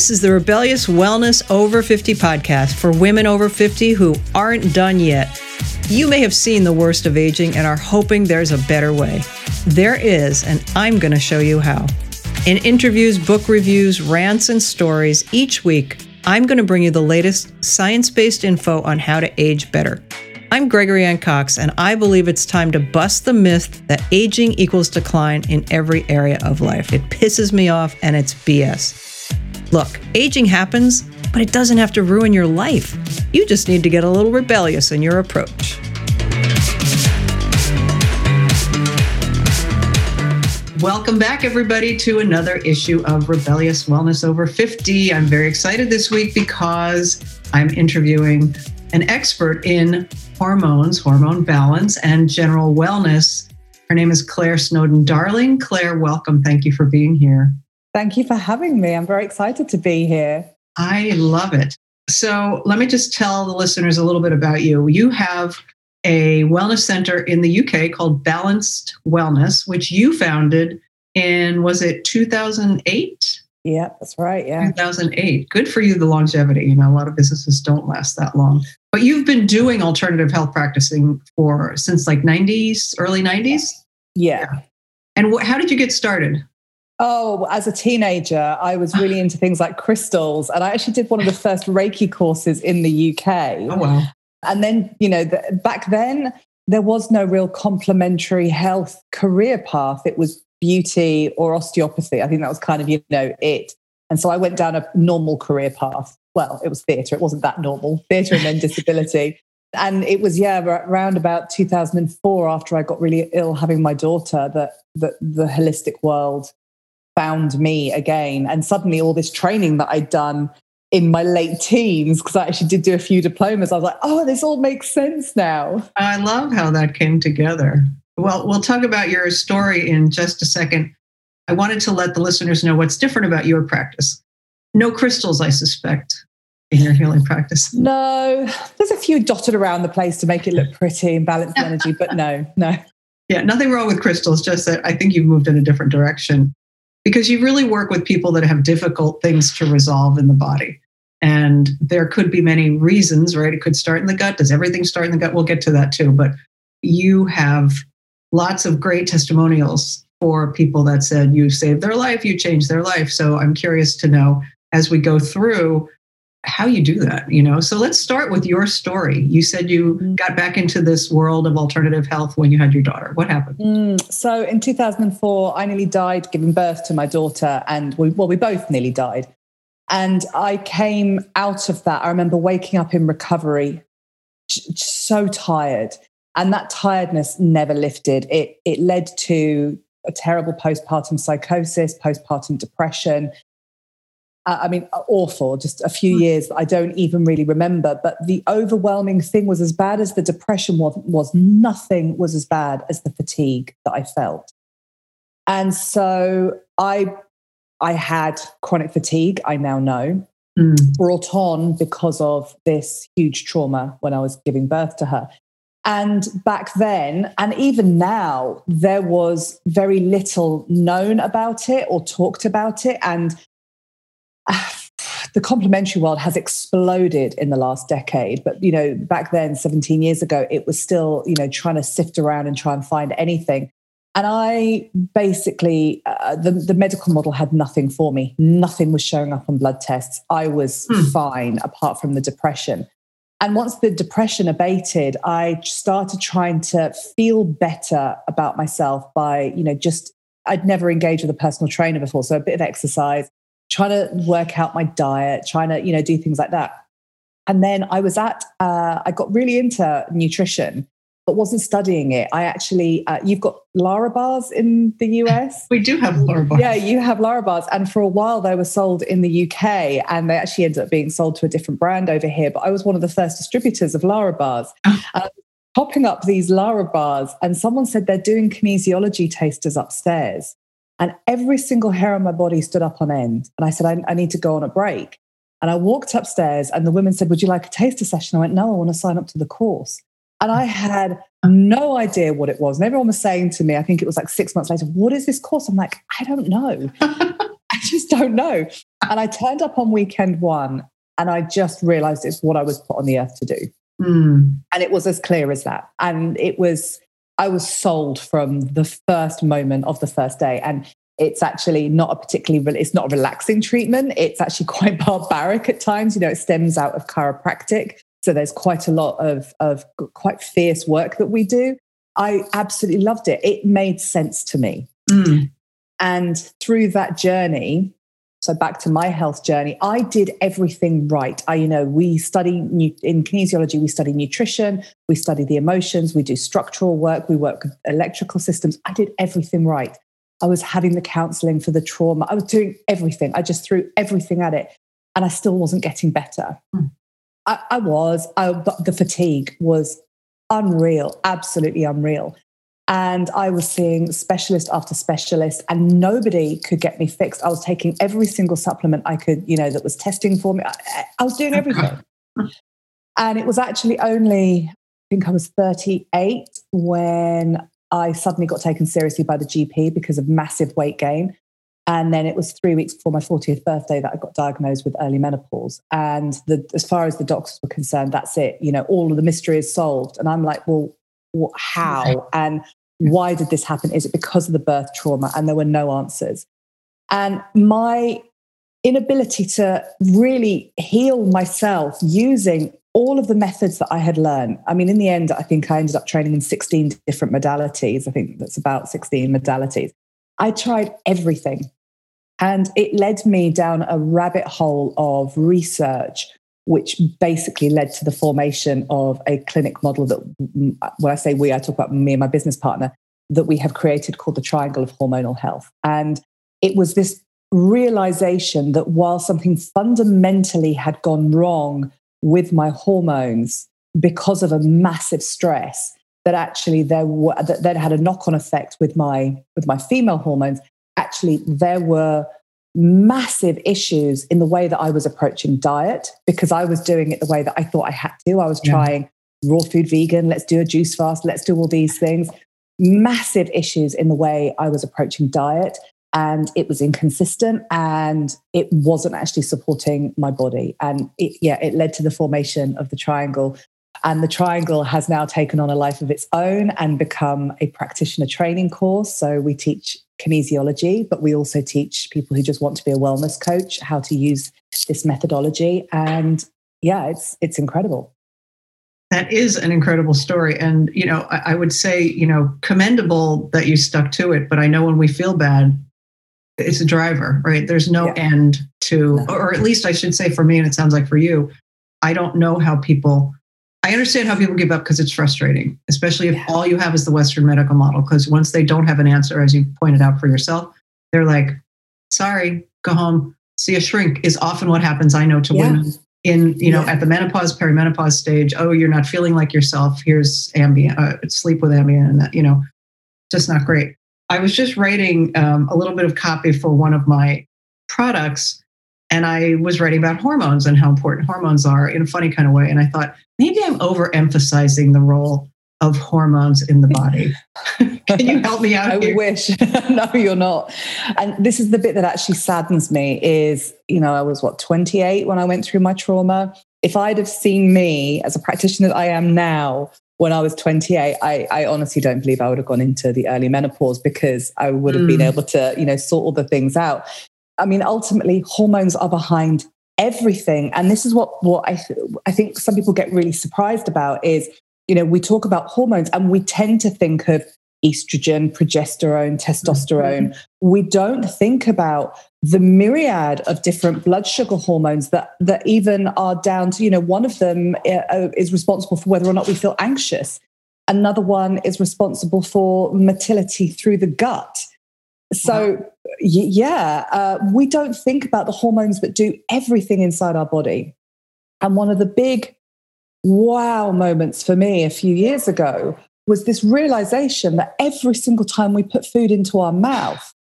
This is the Rebellious Wellness Over 50 podcast for women over 50 who aren't done yet. You may have seen the worst of aging and are hoping there's a better way. There is, and I'm going to show you how. In interviews, book reviews, rants, and stories, each week, I'm going to bring you the latest science based info on how to age better. I'm Gregory Anne Cox, and I believe it's time to bust the myth that aging equals decline in every area of life. It pisses me off, and it's BS. Look, aging happens, but it doesn't have to ruin your life. You just need to get a little rebellious in your approach. Welcome back, everybody, to another issue of Rebellious Wellness Over 50. I'm very excited this week because I'm interviewing an expert in hormones, hormone balance, and general wellness. Her name is Claire Snowdon Darling. Claire, welcome. Thank you for being here. Thank you for having me. I'm very excited to be here. I love it. So, let me just tell the listeners a little bit about you. You have a wellness center in the UK called Balanced Wellness, which you founded in, was it 2008? Yeah, that's right. Yeah. 2008. Good for you, the longevity. You know, a lot of businesses don't last that long. But you've been doing alternative health practicing for since like 90s, early 90s? Yeah. yeah. And wh- how did you get started? Oh, as a teenager, I was really into things like crystals. And I actually did one of the first Reiki courses in the UK. Oh, wow. And then, you know, the, back then, there was no real complementary health career path. It was beauty or osteopathy. I think that was kind of, you know, it. And so I went down a normal career path. Well, it was theatre. It wasn't that normal, theatre and then disability. And it was, yeah, around about 2004, after I got really ill having my daughter, that, that the holistic world found me again. And suddenly, all this training that I'd done in my late teens, because I actually did do a few diplomas, I was like, oh, this all makes sense now. I love how that came together. Well, we'll talk about your story in just a second. I wanted to let the listeners know what's different about your practice. No crystals, I suspect, in your healing practice. No, there's a few dotted around the place to make it look pretty and balance the energy, but no, no. Yeah, nothing wrong with crystals, just that I think you've moved in a different direction because you really work with people that have difficult things to resolve in the body. And there could be many reasons, right? It could start in the gut. Does everything start in the gut? We'll get to that too. But you have lots of great testimonials for people that said you saved their life, you changed their life. So I'm curious to know as we go through how you do that you know? So let's start with your story. You said you mm. got back into this world of alternative health when you had your daughter. What happened? Mm, so in 2004 i nearly died giving birth to my daughter and we, well we both nearly died. And i came out of that i remember waking up in recovery so tired. And that tiredness never lifted. It it led to a terrible postpartum psychosis postpartum depression I mean, awful, just a few hmm. years that I don't even really remember. But the overwhelming thing was as bad as the depression was, was nothing was as bad as the fatigue that I felt. And so I, I had chronic fatigue, I now know, mm. brought on because of this huge trauma when I was giving birth to her. And back then, and even now, there was very little known about it or talked about it. And the complementary world has exploded in the last decade but you know back then 17 years ago it was still you know trying to sift around and try and find anything. And i basically uh, the, the medical model had nothing for me. Nothing was showing up on blood tests. I was hmm. fine apart from the depression. And once the depression abated i started trying to feel better about myself by you know just i'd never engaged with a personal trainer before so a bit of exercise trying to work out my diet, trying to, you know, do things like that. And then I was at, uh, I got really into nutrition, but wasn't studying it. I actually, uh, you've got Lara bars in the US. We do have Lara bars. Yeah, you have Lara bars. And for a while, they were sold in the UK and they actually ended up being sold to a different brand over here. But I was one of the first distributors of Lara bars. Um, popping up these Lara bars, and someone said they're doing kinesiology tasters upstairs. And every single hair on my body stood up on end. And I said, I, I need to go on a break. And I walked upstairs, and the women said, Would you like a taster session? I went, No, I want to sign up to the course. And I had no idea what it was. And everyone was saying to me, I think it was like six months later, What is this course? I'm like, I don't know. I just don't know. And I turned up on weekend one and I just realized it's what I was put on the earth to do. Mm. And it was as clear as that. And it was, I was sold from the first moment of the first day. And it's actually not a particularly, it's not a relaxing treatment. It's actually quite barbaric at times. You know, it stems out of chiropractic. So there's quite a lot of, of quite fierce work that we do. I absolutely loved it. It made sense to me. Mm. And through that journey, so back to my health journey, I did everything right. I, you know, we study in kinesiology, we study nutrition, we study the emotions, we do structural work, we work with electrical systems. I did everything right. I was having the counseling for the trauma. I was doing everything. I just threw everything at it, and I still wasn't getting better. Mm. I, I, was, I, but the fatigue was unreal, absolutely unreal. And I was seeing specialist after specialist, and nobody could get me fixed. I was taking every single supplement I could, you know, that was testing for me. I, I was doing everything. and it was actually only, I think I was 38 when I suddenly got taken seriously by the GP because of massive weight gain. And then it was three weeks before my 40th birthday that I got diagnosed with early menopause. And the, as far as the doctors were concerned, that's it. You know, all of the mystery is solved. And I'm like, well, what, how? And why did this happen? Is it because of the birth trauma? And there were no answers. And my inability to really heal myself using all of the methods that I had learned. I mean, in the end, I think I ended up training in 16 different modalities. I think that's about 16 modalities. I tried everything. And it led me down a rabbit hole of research which basically led to the formation of a clinic model that, mm, uh, when I say we, I talk about me and my business partner, that we have created called the Triangle of Hormonal Health. And it was this realization that while something fundamentally had gone wrong with my hormones because of a massive stress, that actually there were that, that had a knock-on effect with my with my female hormones. Actually, there were massive issues in the way that I was approaching diet because I was doing it the way that I thought I had to. I was yeah. trying raw food vegan, let's do a juice fast, let's do all these things. Massive issues in the way I was approaching diet. And it was inconsistent and it wasn't actually supporting my body. And it, yeah, it led to the formation of the triangle. And the triangle has now taken on a life of its own and become a practitioner training course. So we teach kinesiology, but we also teach people who just want to be a wellness coach how to use this methodology. And yeah, it's it's incredible. That is an incredible story. And, you know, I, I would say, you know, commendable that you stuck to it. But I know when we feel bad, it's a driver, right? There's no yeah. end to, no. or at least I should say for me, and it sounds like for you, I don't know how people I understand how people give up because it's frustrating, especially if all you have is the Western medical model. Because once they don't have an answer, as you pointed out for yourself, they're like, sorry, go home, see a shrink is often what happens, I know, to yeah. women in, you know, yeah. at the menopause, perimenopause stage. Oh, you're not feeling like yourself. Here's Ambien, uh, sleep with Ambien, and that, you know, just not great. I was just writing um, a little bit of copy for one of my products and I was writing about hormones and how important hormones are in a funny kind of way. And I thought, maybe I'm overemphasizing the role of hormones in the body. Can you help me out? I here? wish. no, you're not. And this is the bit that actually saddens me is, you know, I was what, 28 when I went through my trauma. If I'd have seen me as a practitioner that I am now when I was 28, I, I honestly don't believe I would have gone into the early menopause because I would have mm. been able to, you know, sort all the things out. I mean, ultimately, hormones are behind everything. And this is what, what I, th- I think some people get really surprised about is, you know, we talk about hormones and we tend to think of estrogen, progesterone, testosterone. Mm-hmm. We don't think about the myriad of different blood sugar hormones that, that even are down to, you know, one of them uh, is responsible for whether or not we feel anxious. Another one is responsible for motility through the gut. So, wow. Yeah, uh, we don't think about the hormones that do everything inside our body. And one of the big wow moments for me a few years ago was this realization that every single time we put food into our mouth,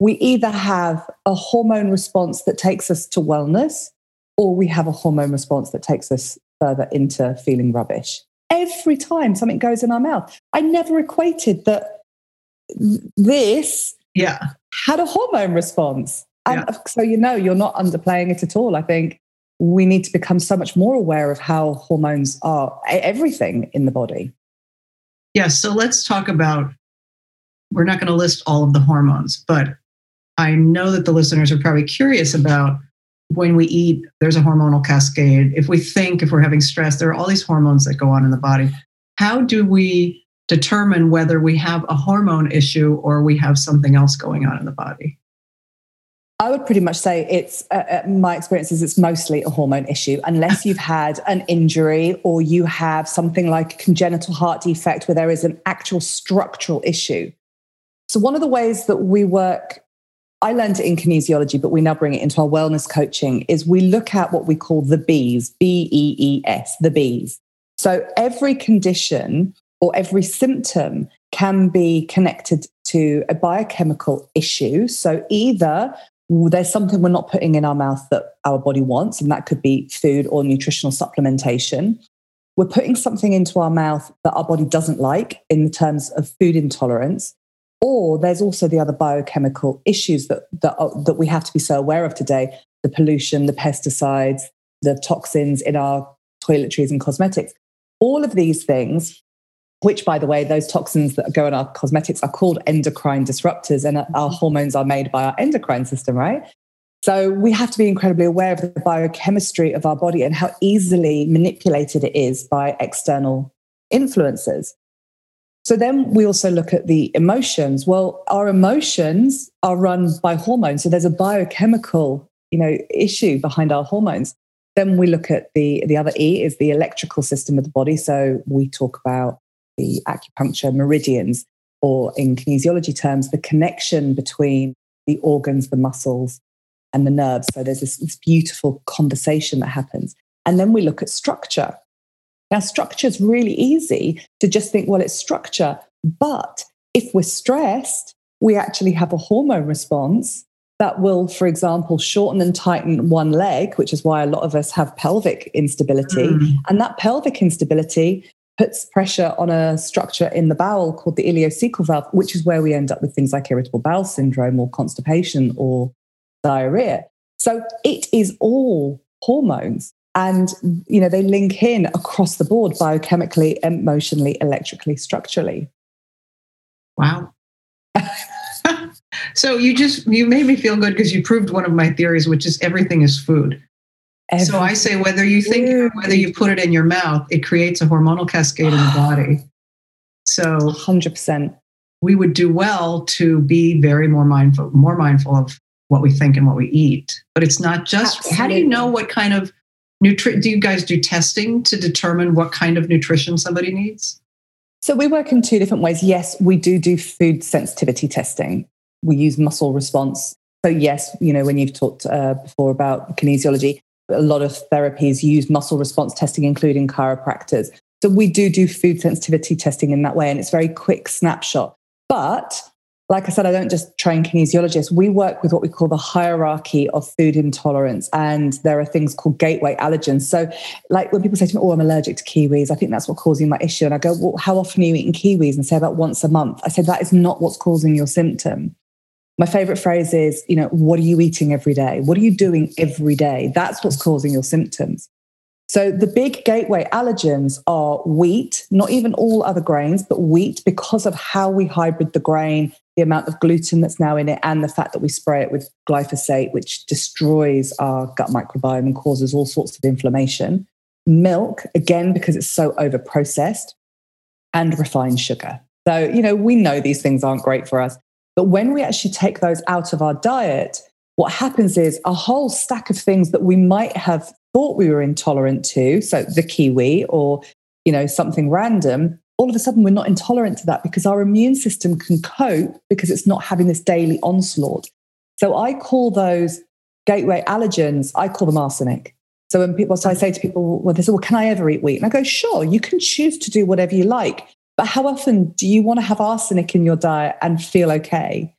we either have a hormone response that takes us to wellness or we have a hormone response that takes us further into feeling rubbish. Every time something goes in our mouth, I never equated that this yeah had a hormone response And yeah. so, you know, you're not underplaying it at all. I think we need to become so much more aware of how hormones are everything in the body. Yeah. So let's talk about, we're not going to list all of the hormones, but I know that the listeners are probably curious about when we eat, there's a hormonal cascade. If we think, if we're having stress, there are all these hormones that go on in the body. How do we determine whether we have a hormone issue or we have something else going on in the body? I would pretty much say it's uh, uh, my experience is it's mostly a hormone issue, unless you've had an injury or you have something like a congenital heart defect where there is an actual structural issue. So, one of the ways that we work, I learned it in kinesiology, but we now bring it into our wellness coaching, is we look at what we call the B's, B E E S, the B's. So, every condition or every symptom can be connected to a biochemical issue. So, either there's something we're not putting in our mouth that our body wants, and that could be food or nutritional supplementation. We're putting something into our mouth that our body doesn't like in terms of food intolerance. Or there's also the other biochemical issues that, that, are, that we have to be so aware of today the pollution, the pesticides, the toxins in our toiletries and cosmetics. All of these things which, by the way, those toxins that go in our cosmetics are called endocrine disruptors, and our hormones are made by our endocrine system, right? So we have to be incredibly aware of the biochemistry of our body and how easily manipulated it is by external influences. So then we also look at the emotions. Well, our emotions are run by hormones. So there's a biochemical, you know, issue behind our hormones. Then we look at the the other E is the electrical system of the body. So we talk about the acupuncture meridians, or in kinesiology terms, the connection between the organs, the muscles, and the nerves. So there's this, this beautiful conversation that happens. And then we look at structure. Now, structure is really easy to just think, well, it's structure. But if we're stressed, we actually have a hormone response that will, for example, shorten and tighten one leg, which is why a lot of us have pelvic instability. Mm. And that pelvic instability puts pressure on a structure in the bowel called the ileocecal valve, which is where we end up with things like irritable bowel syndrome or constipation or diarrhea. So it is all hormones. And you know, they link in across the board biochemically, emotionally, electrically, structurally. Wow. so you just you made me feel good because you proved one of my theories, which is everything is food. So I say whether you think it whether you put it in your mouth, it creates a hormonal cascade in the body. So 100%. We would do well to be very more mindful, more mindful of what we think and what we eat. But it's not just Absolutely. how do you know what kind of nutrition do you guys do testing to determine what kind of nutrition somebody needs? So we work in two different ways. Yes, we do do food sensitivity testing. We use muscle response. So yes, you know when you've talked uh, before about kinesiology, a lot of therapies use muscle response testing, including chiropractors. So we do do food sensitivity testing in that way, and it's very quick snapshot. But like I said, I don't just train kinesiologists. We work with what we call the hierarchy of food intolerance. And there are things called gateway allergens. So, like when people say to me, Oh, I'm allergic to kiwis, I think that's what's causing my issue. And I go, Well, how often are you eating kiwis? And say about once a month. I say, That is not what's causing your symptom. My favorite phrase is, you know, what are you eating every day? What are you doing every day? That's what's causing your symptoms. So the big gateway allergens are wheat, not even all other grains, but wheat because of how we hybrid the grain, the amount of gluten that's now in it, and the fact that we spray it with glyphosate, which destroys our gut microbiome and causes all sorts of inflammation. Milk, again, because it's so over processed, and refined sugar. So, you know, we know these things aren't great for us. But when we actually take those out of our diet, what happens is a whole stack of things that we might have thought we were intolerant to, so the kiwi or you know something random, all of a sudden we're not intolerant to that because our immune system can cope because it's not having this daily onslaught. So I call those gateway allergens, I call them arsenic. So when people, so I say to people, well, they say, well, can I ever eat wheat? And I go, sure, you can choose to do whatever you like. But how often do you want to have arsenic in your diet and feel okay?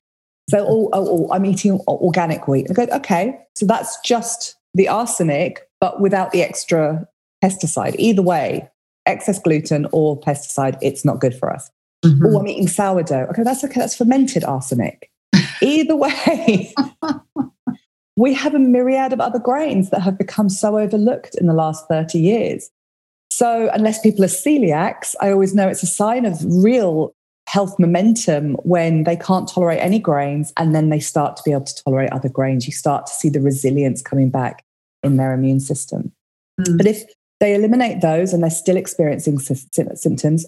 So, oh, oh, oh I'm eating organic wheat. I go, okay, so that's just the arsenic, but without the extra pesticide. Either way, excess gluten or pesticide, it's not good for us. Mm-hmm. Oh, I'm eating sourdough. Okay, that's okay. That's fermented arsenic. Either way, we have a myriad of other grains that have become so overlooked in the last 30 years. So, unless people are celiacs, I always know it's a sign of real health momentum when they can't tolerate any grains and then they start to be able to tolerate other grains. You start to see the resilience coming back in their immune system. Mm. But if they eliminate those and they're still experiencing symptoms,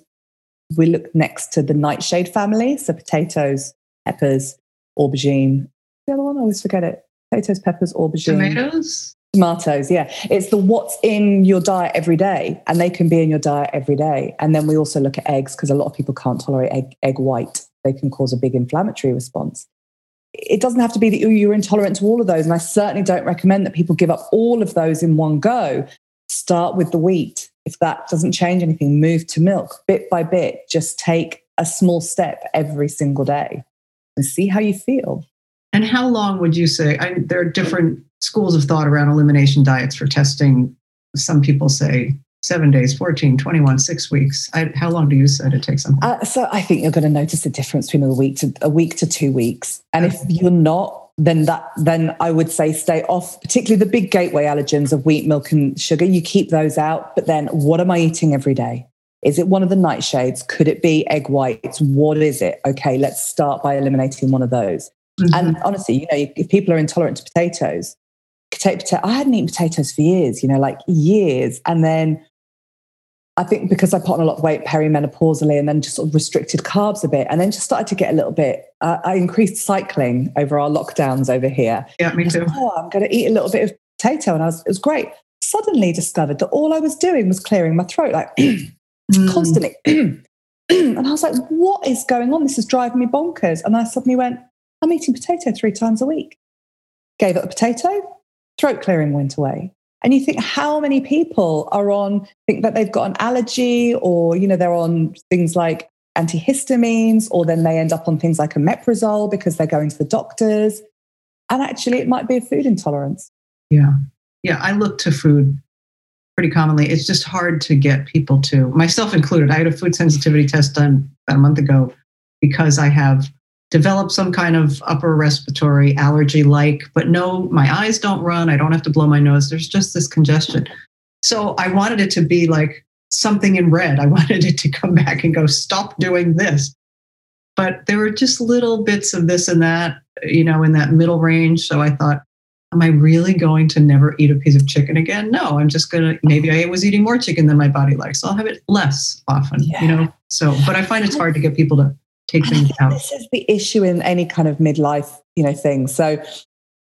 we look next to the nightshade family. So, potatoes, peppers, aubergine. The other one, I always forget it. Potatoes, peppers, aubergine. Tomatoes? Tomatoes, yeah. It's the what's in your diet every day, and they can be in your diet every day. And then we also look at eggs because a lot of people can't tolerate egg, egg white. They can cause a big inflammatory response. It doesn't have to be that you're intolerant to all of those. And I certainly don't recommend that people give up all of those in one go. Start with the wheat. If that doesn't change anything, move to milk bit by bit. Just take a small step every single day and see how you feel. And how long would you say? I, there are different schools of thought around elimination diets for testing. Some people say seven days, 14, 21, six weeks. I, how long do you say it takes? Uh, so I think you're going to notice the difference between a week to a week to two weeks. And if you're not, then that then I would say stay off, particularly the big gateway allergens of wheat, milk, and sugar. You keep those out. But then what am I eating every day? Is it one of the nightshades? Could it be egg whites? What is it? Okay, let's start by eliminating one of those. Mm-hmm. And honestly, you know, if people are intolerant to potatoes, potato, potato, I hadn't eaten potatoes for years, you know, like years. And then I think because I put on a lot of weight perimenopausally and then just sort of restricted carbs a bit and then just started to get a little bit, uh, I increased cycling over our lockdowns over here. Yeah, me too. oh, I'm going to eat a little bit of potato. And I was, it was great. Suddenly discovered that all I was doing was clearing my throat, like mm. constantly. and I was like, what is going on? This is driving me bonkers. And I suddenly went, I'm eating potato three times a week. Gave up the potato, throat clearing went away. And you think how many people are on, think that they've got an allergy or, you know, they're on things like antihistamines, or then they end up on things like omeprazole because they're going to the doctors. And actually, it might be a food intolerance. Yeah. Yeah. I look to food pretty commonly. It's just hard to get people to, myself included. I had a food sensitivity test done about a month ago because I have develop some kind of upper respiratory allergy like, but no, my eyes don't run. I don't have to blow my nose. There's just this congestion. So I wanted it to be like something in red. I wanted it to come back and go, stop doing this. But there were just little bits of this and that, you know, in that middle range. So I thought, am I really going to never eat a piece of chicken again? No, I'm just going to, maybe I was eating more chicken than my body likes. So I'll have it less often, yeah. you know? So, but I find it's hard to get people to take things out. This is the issue in any kind of midlife, you know, thing. So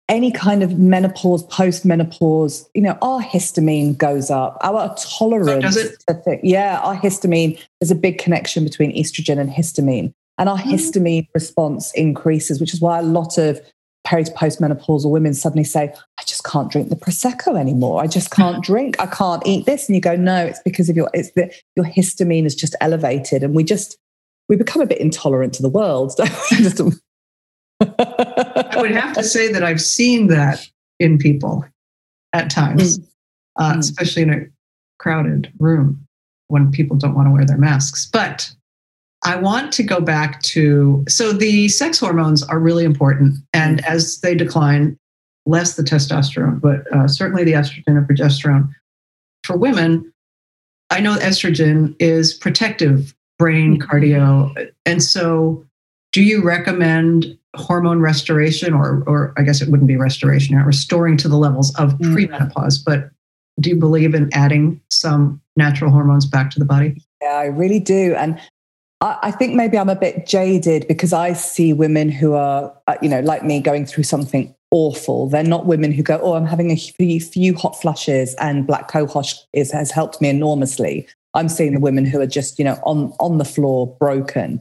any kind of menopause, post-menopause, you know, our histamine goes up. Our tolerance oh, does it? to yeah, our histamine, there's a big connection between estrogen and histamine. And our mm. histamine response increases, which is why a lot of peri to postmenopausal women suddenly say, I just can't drink the prosecco anymore. I just can't drink. I can't eat this. And you go, no, it's because of your it's the your histamine is just elevated. And we just we become a bit intolerant to the world. I would have to say that I've seen that in people at times, mm. Uh, mm. especially in a crowded room when people don't want to wear their masks. But I want to go back to so the sex hormones are really important. And mm. as they decline, less the testosterone, but uh, certainly the estrogen and progesterone. For women, I know estrogen is protective brain mm-hmm. cardio. And so, do you recommend hormone restoration, or, or I guess it wouldn't be restoration, or restoring to the levels of mm. premenopause, but do you believe in adding some natural hormones back to the body? Yeah, I really do. And I, think maybe I'm a bit jaded because I see women who are, uh, you know, like me going through something awful. They're not women who go, oh, I'm having a few, few hot flushes and black cohosh is, has helped me enormously. I'm seeing the women who are just, you know, on, on the floor, broken.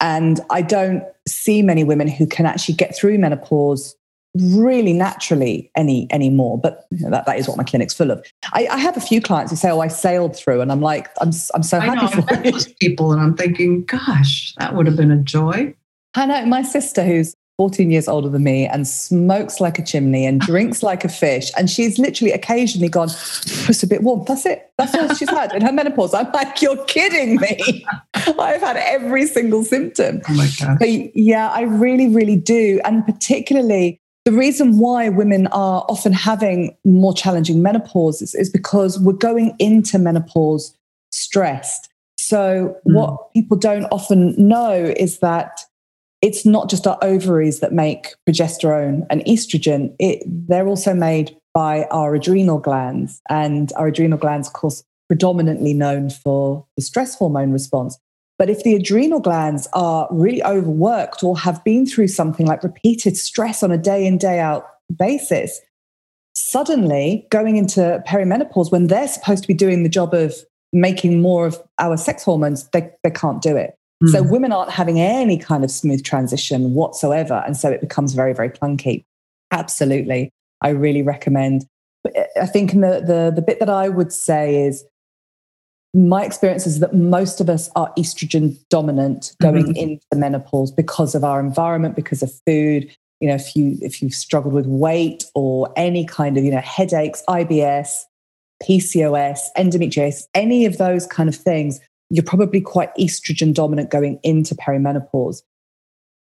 And I don't see many women who can actually get through menopause really naturally any anymore. But you know, that, that is what my clinic's full of. I, I, have a few clients who say, "Oh, I sailed through," and I'm like, "I'm I'm so happy know, for those people." And I'm thinking, "Gosh, that would have been a joy." I know my sister, who's 14 years older than me and smokes like a chimney and drinks like a fish. And she's literally occasionally gone, it's a bit warm. That's it. That's all she's had in her menopause. I'm like, you're kidding me. I've had every single symptom. Oh my God. But yeah, I really, really do. And particularly the reason why women are often having more challenging menopause is, is because we're going into menopause stressed. So, mm. what people don't often know is that it's not just our ovaries that make progesterone and estrogen, it, they're also made by our adrenal glands. And our adrenal glands, of course, predominantly known for the stress hormone response. But if the adrenal glands are really overworked or have been through something like repeated stress on a day in, day out basis, suddenly going into perimenopause when they're supposed to be doing the job of making more of our sex hormones, they, they can't do it. Mm. So women aren't having any kind of smooth transition whatsoever. And so it becomes very, very clunky. Absolutely. I really recommend. I think the, the, the bit that I would say is my experience is that most of us are estrogen dominant going mm-hmm. into menopause because of our environment, because of food. You know, if you if you've struggled with weight or any kind of you know headaches, IBS, PCOS, endometriosis, any of those kind of things, you're probably quite estrogen dominant going into perimenopause.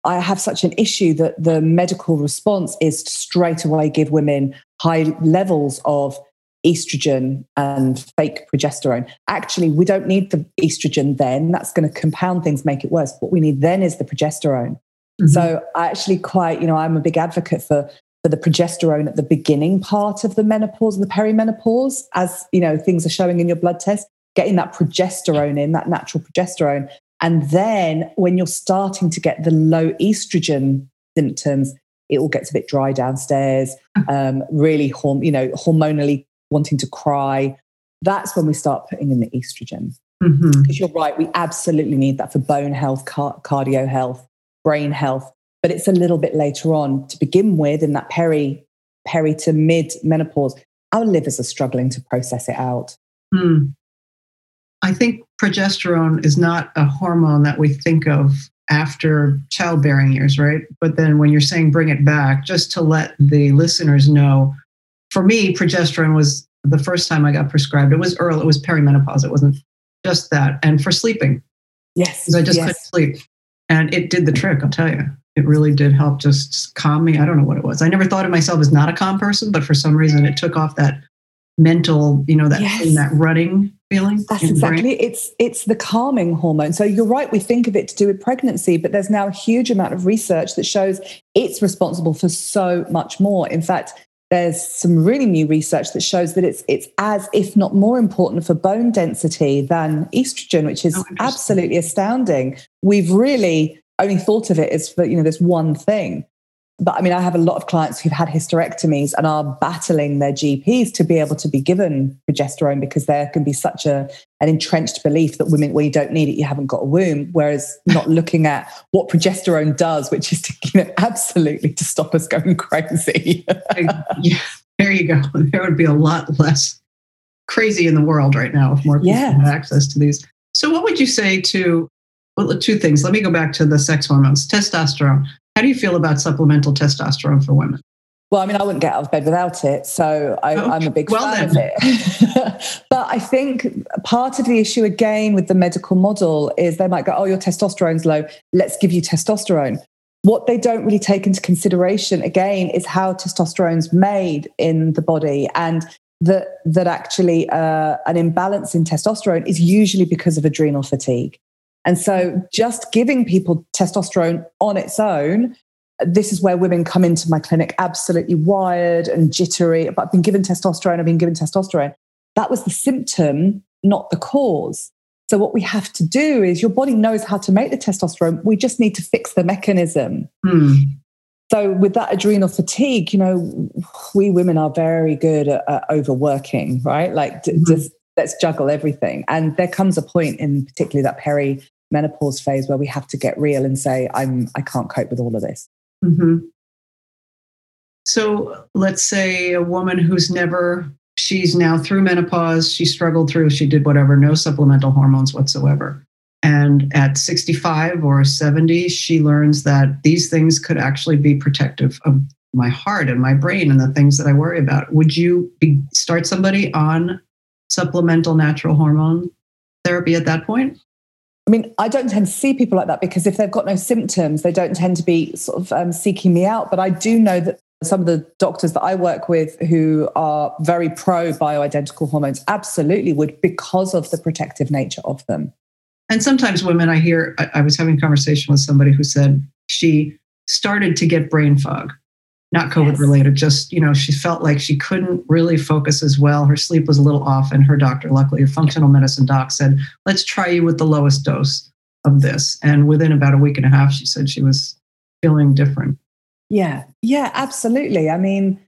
I have such an issue that the medical response is to straight away give women high levels of estrogen and fake progesterone. Actually, we don't need the estrogen then. That's going to compound things, make it worse. What we need then is the progesterone. Mm-hmm. So I actually quite, you know, I'm a big advocate for for the progesterone at the beginning part of the menopause and the perimenopause, as you know, things are showing in your blood test, getting that progesterone in, that natural progesterone. And then when you're starting to get the low estrogen symptoms, it all gets a bit dry downstairs, um, really, you know, hormonally wanting to cry, that's when we start putting in the estrogen. Because mm-hmm. you're right, we absolutely need that for bone health, car- cardio health, brain health. But it's a little bit later on to begin with in that peri, peri to mid menopause. Our livers are struggling to process it out. Mm. I think progesterone is not a hormone that we think of after childbearing years, right? But then when you're saying bring it back, just to let the listeners know for me, progesterone was the first time I got prescribed. It was early, it was perimenopause. It wasn't just that. And for sleeping. Yes. Because I just yes. couldn't sleep. And it did the trick, I'll tell you. It really did help just calm me. I don't know what it was. I never thought of myself as not a calm person, but for some reason it took off that mental, you know, that yes. thing, that running feeling. That's exactly it's it's the calming hormone. So you're right, we think of it to do with pregnancy, but there's now a huge amount of research that shows it's responsible for so much more. In fact, there's some really new research that shows that it's it's as if not more important for bone density than estrogen, which is oh, absolutely astounding. We've really only thought of it as for you know this one thing. But I mean, I have a lot of clients who've had hysterectomies and are battling their GPs to be able to be given progesterone because there can be such a an entrenched belief that women, well, you don't need it, you haven't got a womb. Whereas not looking at what progesterone does, which is to you know, absolutely to stop us going crazy. yeah, there you go. There would be a lot less crazy in the world right now if more people yeah. had access to these. So, what would you say to well, two things? Let me go back to the sex hormones, testosterone. How do you feel about supplemental testosterone for women? Well, I mean, I wouldn't get out of bed without it. So I, am oh, a big well fan then. of it. but I think part of the issue, again, with the medical model is they might go, oh, your testosterone's low. Let's give you testosterone. What they don't really take into consideration, again, is how testosterone's made in the body. And that, that actually uh, an imbalance in testosterone is usually because of adrenal fatigue. And so just giving people testosterone on its own, this is where women come into my clinic absolutely wired and jittery. But I've been given testosterone, I've been given testosterone. That was the symptom, not the cause. So, what we have to do is your body knows how to make the testosterone. We just need to fix the mechanism. Hmm. So, with that adrenal fatigue, you know, we women are very good at, at overworking, right? Like, mm-hmm. just let's juggle everything. And there comes a point in particularly that peri menopause phase where we have to get real and say, I'm, I can't cope with all of this. Mm-hmm. So let's say a woman who's never, she's now through menopause, she struggled through, she did whatever, no supplemental hormones whatsoever. And at 65 or 70, she learns that these things could actually be protective of my heart and my brain and the things that I worry about. Would you be, start somebody on supplemental natural hormone therapy at that point? I mean, I don't tend to see people like that because if they've got no symptoms, they don't tend to be sort of um, seeking me out. But I do know that some of the doctors that I work with who are very pro bioidentical hormones absolutely would because of the protective nature of them. And sometimes women, I hear, I, I was having a conversation with somebody who said she started to get brain fog not COVID yes. related, just, you know, she felt like she couldn't really focus as well. Her sleep was a little off. And her doctor, luckily, a functional medicine doc, said, let's try you with the lowest dose of this. And within about a week and a half, she said she was feeling different. Yeah. Yeah, absolutely. I mean,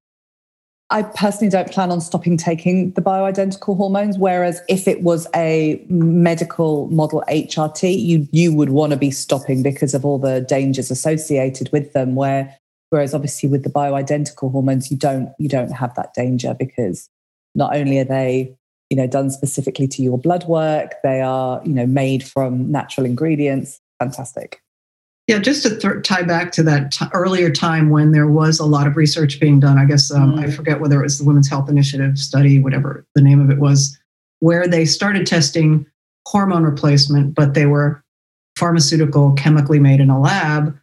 I personally don't plan on stopping taking the bioidentical hormones. Whereas if it was a medical model HRT, you you would want to be stopping because of all the dangers associated with them. Where Whereas obviously with the bioidentical hormones, you don't you don't have that danger because not only are they you know done specifically to your blood work, they are you know made from natural ingredients. Fantastic. Yeah, just to th- tie back to that t- earlier time when there was a lot of research being done. I guess um, mm. I forget whether it was the Women's Health Initiative study, whatever the name of it was, where they started testing hormone replacement, but they were pharmaceutical, chemically made in a lab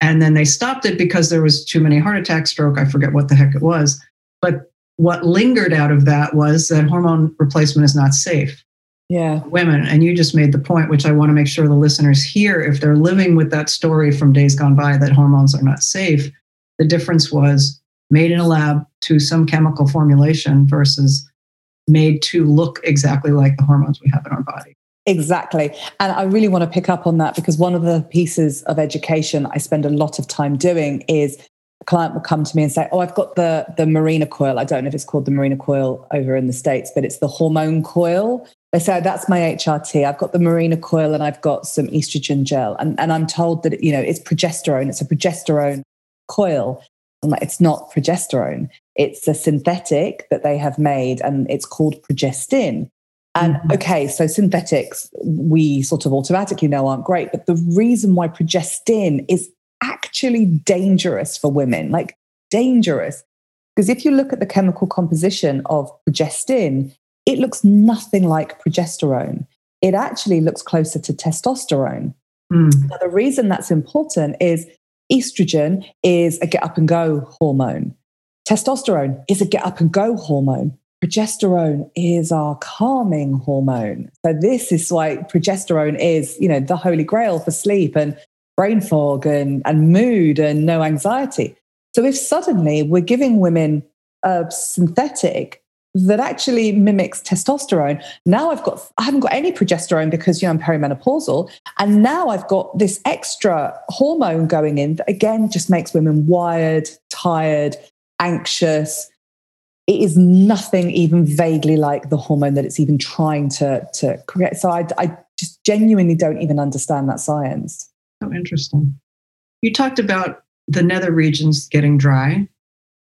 and then they stopped it because there was too many heart attack, stroke, I forget what the heck it was. But what lingered out of that was that hormone replacement is not safe. Yeah. Women. And you just made the point, which I want to make sure the listeners hear if they're living with that story from days gone by that hormones are not safe. The difference was made in a lab to some chemical formulation versus made to look exactly like the hormones we have in our body. Exactly. And I really want to pick up on that because one of the pieces of education I spend a lot of time doing is a client will come to me and say, Oh, I've got the, the Mirena coil. I don't know if it's called the Mirena coil over in the States, but it's the hormone coil. They say, oh, That's my HRT. I've got the Mirena coil and I've got some estrogen gel. And, and I'm told that, you know, it's progesterone. It's a progesterone coil. I'm like, It's not progesterone. It's a synthetic that they have made and it's called progestin. And mm-hmm. okay, so synthetics, we sort of automatically know aren't great. But the reason why progestin is actually dangerous for women, like dangerous, because if you look at the chemical composition of progestin, it looks nothing like progesterone. It actually looks closer to testosterone. Mm. Now, the reason that's important is estrogen is a get up and go hormone. Testosterone is a get up and go hormone progesterone is our calming hormone. So this is why progesterone is, you know, the holy grail for sleep and brain fog and, and mood and no anxiety. So if suddenly we're giving women a synthetic that actually mimics testosterone, now I've got I haven't got any progesterone because you know I'm perimenopausal, and now I've got this extra hormone going in that again just makes women wired, tired, anxious, it is nothing even vaguely like the hormone that it's even trying to, to create. So I, I just genuinely don't even understand that science. Oh, interesting. You talked about the nether regions getting dry.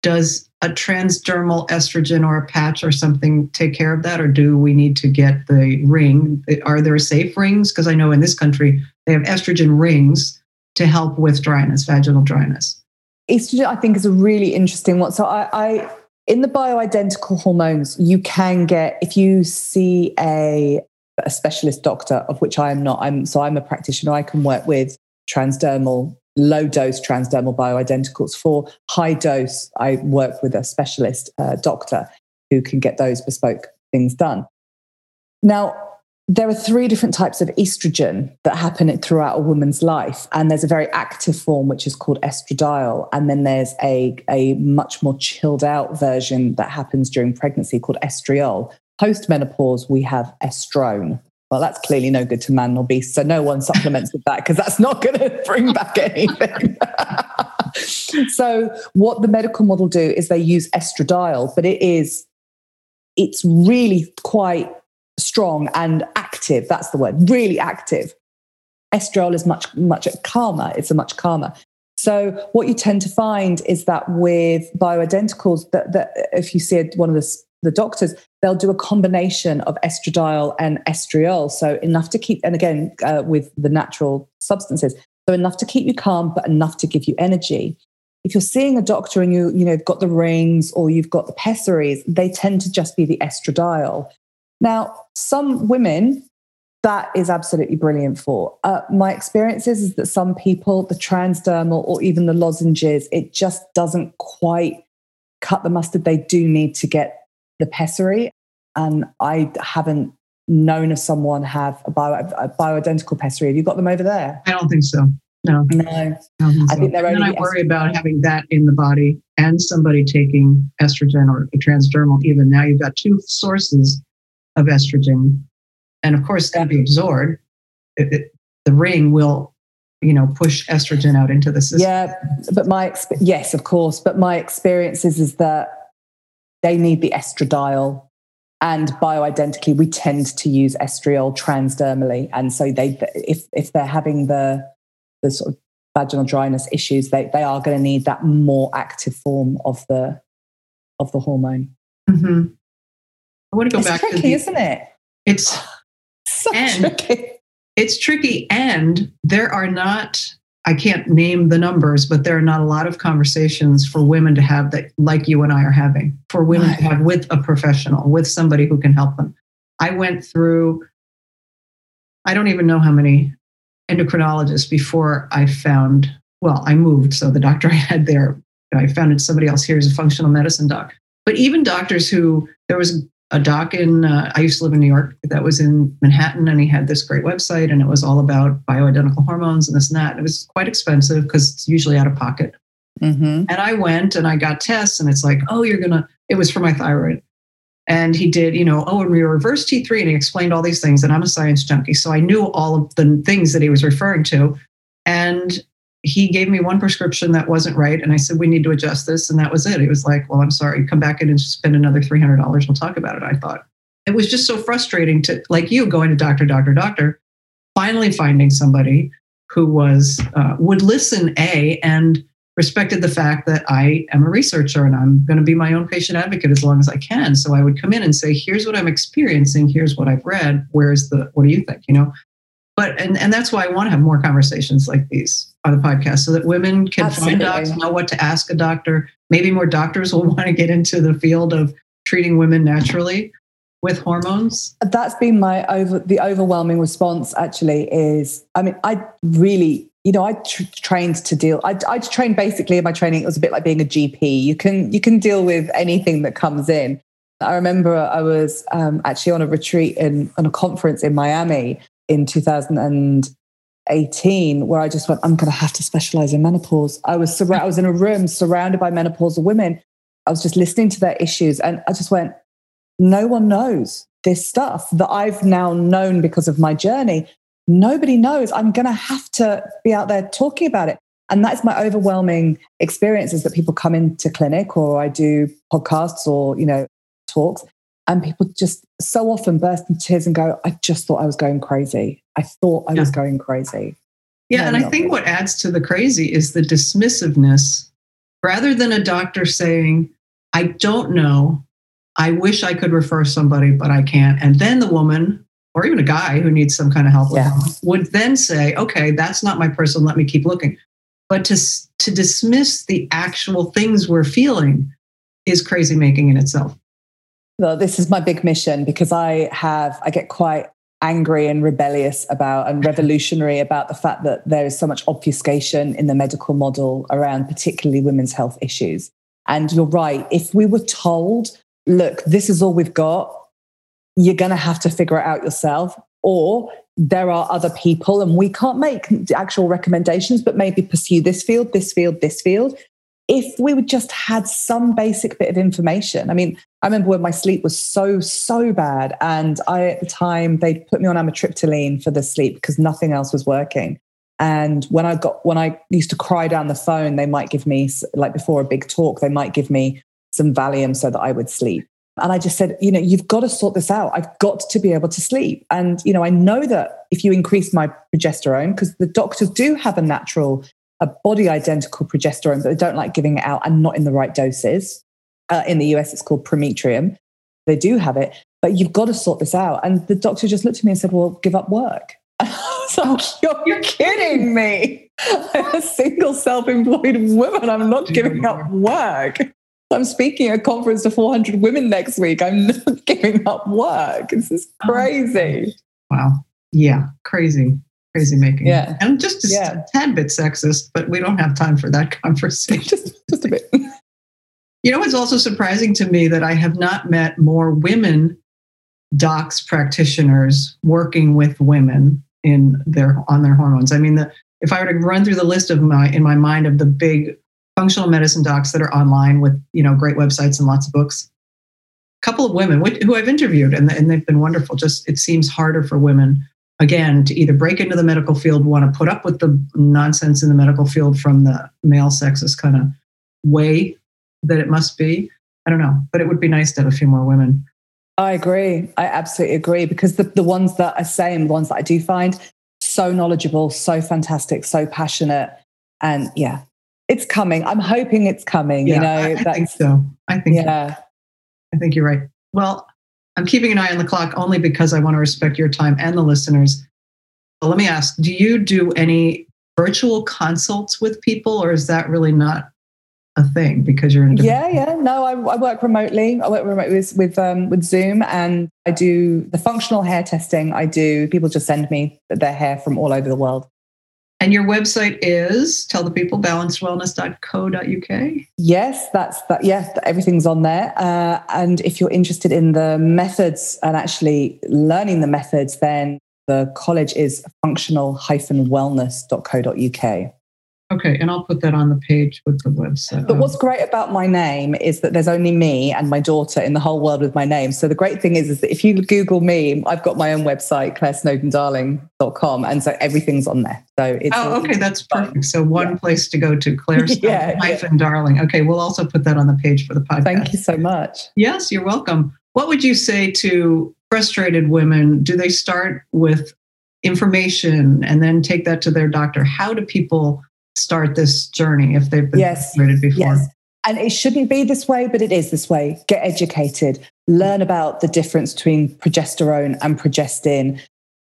Does a transdermal estrogen or a patch or something take care of that, or do we need to get the ring? Are there safe rings? Because I know in this country they have estrogen rings to help with dryness, vaginal dryness. Estrogen, I think, is a really interesting one. So I, I in the bioidentical hormones, you can get, if you see a, a specialist doctor, of which I am not, I'm, so I'm a practitioner, I can work with transdermal, low dose transdermal bioidenticals. For high dose, I work with a specialist uh, doctor who can get those bespoke things done. Now, there are three different types of estrogen that happen throughout a woman's life. And there's a very active form, which is called estradiol. And then there's a, a much more chilled out version that happens during pregnancy called estriol. Post menopause, we have estrone. Well, that's clearly no good to man or beast. So no one supplements with that because that's not going to bring back anything. so what the medical model do is they use estradiol, but it is, it's really quite strong and active. That's the word, really active. Estriol is much, much calmer. It's a much calmer. So what you tend to find is that with bioidenticals, that, that if you see one of the, the doctors, they'll do a combination of estradiol and estriol. So enough to keep, and again, uh, with the natural substances, so enough to keep you calm, but enough to give you energy. If you're seeing a doctor and you, you know, got the rings or you've got the pessaries, they tend to just be the estradiol. Now, some women that is absolutely brilliant for. Uh, my experience is, is that some people, the transdermal or even the lozenges, it just doesn't quite cut the mustard they do need to get the pessary. And I haven't known of someone have a, bio, a bioidentical pessary. Have you got them over there? I don't think so. No. No. I, I think they're only. And I worry about having that in the body and somebody taking estrogen or a transdermal. Even now, you've got two sources of estrogen and of course that be absorbed. It, it, the ring will, you know, push estrogen out into the system. Yeah, but my yes, of course, but my experience is, is that they need the estradiol, and bioidentically, we tend to use estriol transdermally, and so they if if they're having the the sort of vaginal dryness issues, they they are going to need that more active form of the of the hormone. Mm-hmm. I want to go it's back tricky, to the, isn't it? It's so and tricky. It's tricky. And there are not, I can't name the numbers, but there are not a lot of conversations for women to have that, like you and I are having, for women right. to have with a professional, with somebody who can help them. I went through, I don't even know how many endocrinologists before I found, well, I moved. So the doctor I had there, I found it somebody else here is a functional medicine doc. But even doctors who, there was a doc in, uh, I used to live in New York that was in Manhattan, and he had this great website, and it was all about bioidentical hormones and this and that. It was quite expensive because it's usually out of pocket. Mm-hmm. And I went and I got tests, and it's like, oh, you're gonna. It was for my thyroid, and he did, you know, oh, and we reverse T3, and he explained all these things. And I'm a science junkie, so I knew all of the things that he was referring to, and he gave me one prescription that wasn't right. And I said, we need to adjust this. And that was it. He was like, well, I'm sorry, come back in and spend another $300. We'll talk about it. I thought it was just so frustrating to, like you, going to doctor, doctor, doctor, finally finding somebody who was, uh, would listen, A, and respected the fact that I am a researcher and I'm going to be my own patient advocate as long as I can. So I would come in and say, here's what I'm experiencing. Here's what I've read. Where's the, what do you think? You know, but and, and that's why I want to have more conversations like these on the podcast so that women can Absolutely. find docs, know what to ask a doctor. Maybe more doctors will want to get into the field of treating women naturally with hormones. That's been my over the overwhelming response. Actually, is I mean I really you know I tr- trained to deal. I I trained basically in my training. It was a bit like being a GP. You can you can deal with anything that comes in. I remember I was um, actually on a retreat in on a conference in Miami in 2018 where I just went, I'm going to have to specialize in menopause. I was sur- I was in a room surrounded by menopausal women. I was just listening to their issues, and I just went, no one knows this stuff that I've now known because of my journey. Nobody knows. I'm going to have to be out there talking about it. And that's my overwhelming experience is that people come into clinic or I do podcasts or, you know, talks and people just so often burst into tears and go, I just thought I was going crazy. I thought I yeah. was going crazy. Yeah. No, and I think what adds to the crazy is the dismissiveness rather than a doctor saying, I don't know. I wish I could refer somebody, but I can't. And then the woman, or even a guy who needs some kind of help yeah. would then say, okay, that's not my person. Let me keep looking. But to, to dismiss the actual things we're feeling is crazy making in itself well, this is my big mission because I have, I get quite angry and rebellious about and revolutionary about the fact that there is so much obfuscation in the medical model around particularly women's health issues. And you're right. If we were told, look, this is all we've got, you're going to have to figure it out yourself. Or there are other people, and we can't make actual recommendations, but maybe pursue this field, this field, this field if we would just had some basic bit of information. I mean, I remember when my sleep was so, so bad. And I, at the time, they put me on amitriptyline for the sleep because nothing else was working. And when I got, when I used to cry down the phone, they might give me, like before a big talk, they might give me some Valium so that I would sleep. And I just said, you know, you've got to sort this out. I've got to be able to sleep. And, you know, I know that if you increase my progesterone, because the doctors do have a natural a body identical progesterone, but they don't like giving it out and not in the right doses. Uh, in the US, it's called Prometrium. They do have it, but you've got to sort this out. And the doctor just looked at me and said, Well, give up work. so you're, you're kidding me. I'm a single self employed woman. I'm not giving up work. I'm speaking at a conference to 400 women next week. I'm not giving up work. This is crazy. Wow. yeah, crazy, crazy making. Yeah. And just, just Yeah. a tad bit sexist, but we don't have time for that conversation. just, just a bit. You know, it's also surprising to me that I have not met more women docs practitioners working with women in their on their hormones. I mean, the, if I were to run through the list of my in my mind of the big functional medicine docs that are online with you know great websites and lots of books, a couple of women who I've interviewed and, and they've been wonderful. Just it seems harder for women again to either break into the medical field, want to put up with the nonsense in the medical field from the male sexist kind of way that it must be. I don't know, but it would be nice to have a few more women. I agree. I absolutely agree because the, the ones that I say and the ones that I do find so knowledgeable, so fantastic, so passionate. And yeah, it's coming. I'm hoping it's coming. you know, I, I think so. I think yeah. I think you're right. Well, I'm keeping an eye on the clock only because I want to respect your time and the listeners. But let me ask, do you do any virtual consults with people or is that really not a thing because you're in a Yeah, yeah. No, I, I work remotely. I work remotely with with, um, with Zoom, and I do the functional hair testing. I do. People just send me their hair from all over the world. And your website is tell the people balancedwellness.co.uk. Yes, that's that. Yes, everything's on there. Uh, and if you're interested in the methods and actually learning the methods, then the college is functional-wellness.co.uk. Okay, and I'll put that on the page with the website. But what's great about my name is that there's only me and my daughter in the whole world with my name. So the great thing is, is that if you Google me, I've got my own website, clairesnowdondarling.com. And so everything's on there. So it's Oh, okay, that's perfect. So one Yeah. place to go to, Claire Yeah, hyphen Darling. Okay, we'll also put that on the page for the podcast. Thank you so much. Yes, you're welcome. What would you say to frustrated women? Do they start with information and then take that to their doctor? How do people start this journey if they've been Yes, before? Yes. And it shouldn't be this way, but it is this way. Get educated, learn about the difference between progesterone and progestin.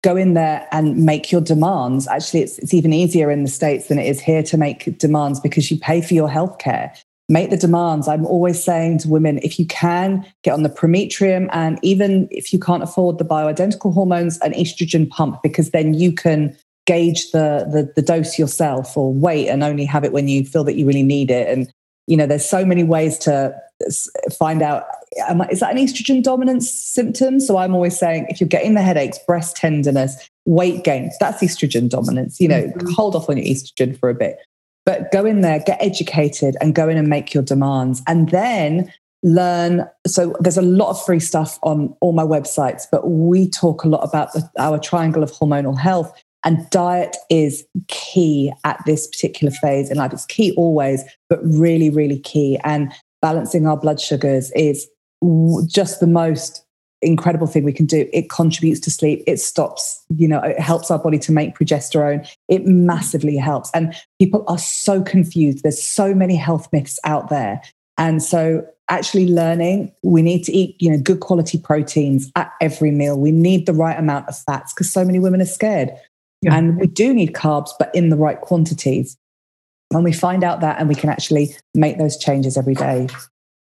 Go in there and make your demands. Actually, it's, it's even easier in the States than it is here to make demands because you pay for your healthcare. Make the demands. I'm always saying to women if you can, get on the Prometrium, and even if you can't afford the bioidentical hormones, an estrogen pump, because then you can gauge the, the the dose yourself or wait and only have it when you feel that you really need it. And you know there's so many ways to find out am I, is that an estrogen dominance symptom? So i'm always saying if you're getting the headaches breast tenderness weight gain that's estrogen dominance. You know Mhm. hold off on your estrogen for a bit. But go in there get educated and go in and make your demands and then learn. So there's a lot of free stuff on all my websites but we talk a lot about the, our triangle of hormonal health and diet is key at this particular phase in life. It's key always, but really, really key. And balancing our blood sugars is just the most incredible thing we can do. It contributes to sleep. It stops, you know, it helps our body to make progesterone. It massively helps. And people are so confused. There's so many health myths out there. And so actually learning we need to eat you know good quality proteins at every meal we need the right amount of fats because so many women are scared Yeah. and we do need carbs, but in the right quantities. When we find out that and we can actually make those changes every day,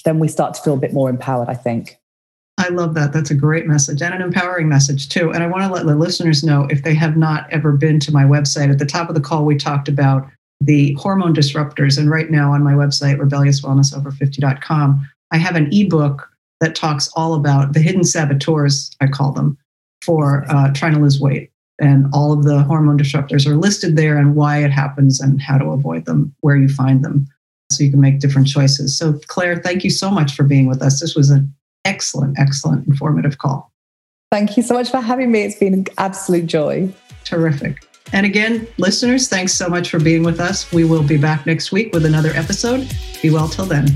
then we start to feel a bit more empowered, I think. I love that. That's a great message and an empowering message too. And I want to let the listeners know if they have not ever been to my website. At the top of the call, we talked about the hormone disruptors. And right now on my website, rebelliouswellnessover50.com, I have an ebook that talks all about the hidden saboteurs, I call them, for uh, trying to lose weight. And all of the hormone disruptors are listed there and why it happens and how to avoid them, where you find them, so you can make different choices. So, Claire, thank you so much for being with us. This was an excellent, excellent, informative call. Thank you so much for having me. It's been an absolute joy. Terrific. And again, listeners, thanks so much for being with us. We will be back next week with another episode. Be well till then.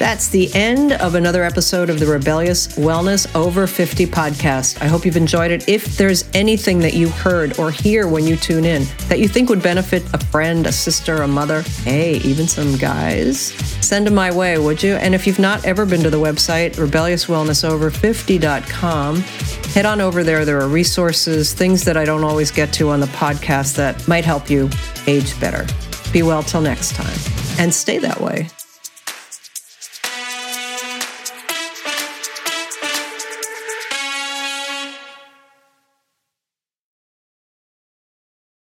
That's the end of another episode of the Rebellious Wellness Over 50 podcast. I hope you've enjoyed it. If there's anything that you heard or hear when you tune in that you think would benefit a friend, a sister, a mother, hey, even some guys, send them my way, would you? And if you've not ever been to the website, rebelliouswellnessover50.com, head on over there. There are resources, things that I don't always get to on the podcast that might help you age better. Be well till next time, and stay that way.